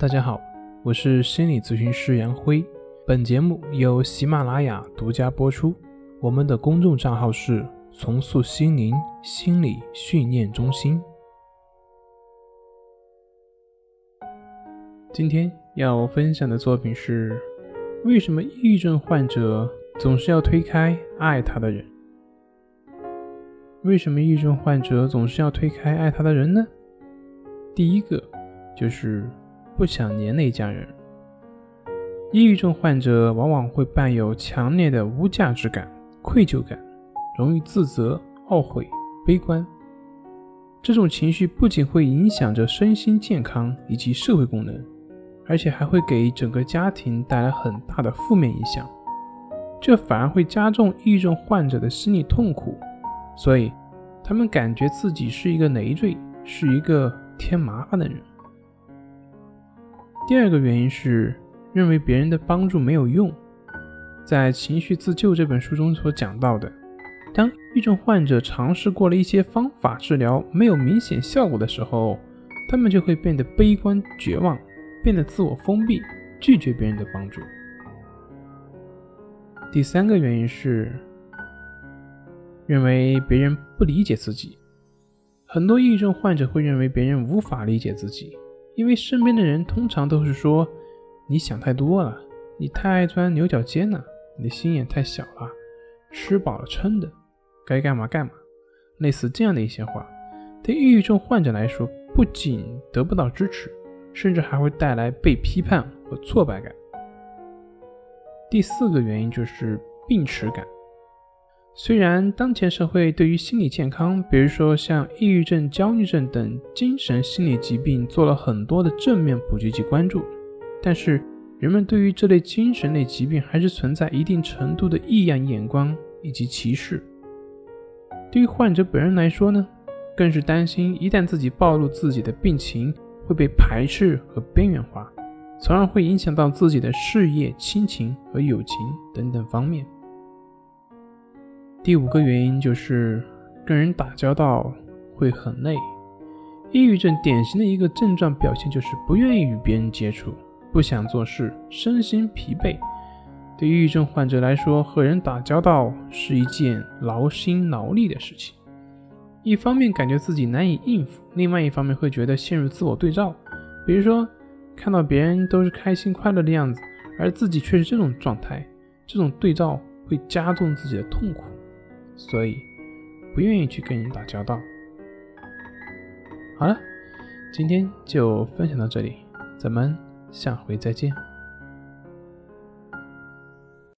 大家好，我是心理咨询师杨辉。本节目由喜马拉雅独家播出。我们的公众账号是“重塑心灵心理训练中心”。今天要分享的作品是：为什么抑郁症患者总是要推开爱他的人？为什么抑郁症患者总是要推开爱他的人呢？第一个就是不想连累家人。抑郁症患者往往会伴有强烈的无价值感、愧疚感，容易自责、懊悔、悲观。这种情绪不仅会影响着身心健康以及社会功能，而且还会给整个家庭带来很大的负面影响。这反而会加重抑郁症患者的心理痛苦，所以他们感觉自己是一个累赘，是一个。添麻烦的人。第二个原因是认为别人的帮助没有用。在《情绪自救》这本书中所讲到的，当抑郁症患者尝试过了一些方法治疗没有明显效果的时候，他们就会变得悲观绝望，变得自我封闭，拒绝别人的帮助。第三个原因是认为别人不理解自己。很多抑郁症患者会认为别人无法理解自己，因为身边的人通常都是说：“你想太多了，你太爱钻牛角尖了，你的心眼太小了，吃饱了撑的，该干嘛干嘛。”类似这样的一些话，对抑郁症患者来说，不仅得不到支持，甚至还会带来被批判和挫败感。第四个原因就是病耻感。虽然当前社会对于心理健康，比如说像抑郁症、焦虑症等精神心理疾病做了很多的正面普及及关注，但是人们对于这类精神类疾病还是存在一定程度的异样眼光以及歧视。对于患者本人来说呢，更是担心一旦自己暴露自己的病情，会被排斥和边缘化，从而会影响到自己的事业、亲情和友情等等方面。第五个原因就是跟人打交道会很累。抑郁症典型的一个症状表现就是不愿意与别人接触，不想做事，身心疲惫。对抑郁症患者来说，和人打交道是一件劳心劳力的事情。一方面感觉自己难以应付，另外一方面会觉得陷入自我对照。比如说，看到别人都是开心快乐的样子，而自己却是这种状态，这种对照会加重自己的痛苦。所以，不愿意去跟人打交道。好了，今天就分享到这里，咱们下回再见。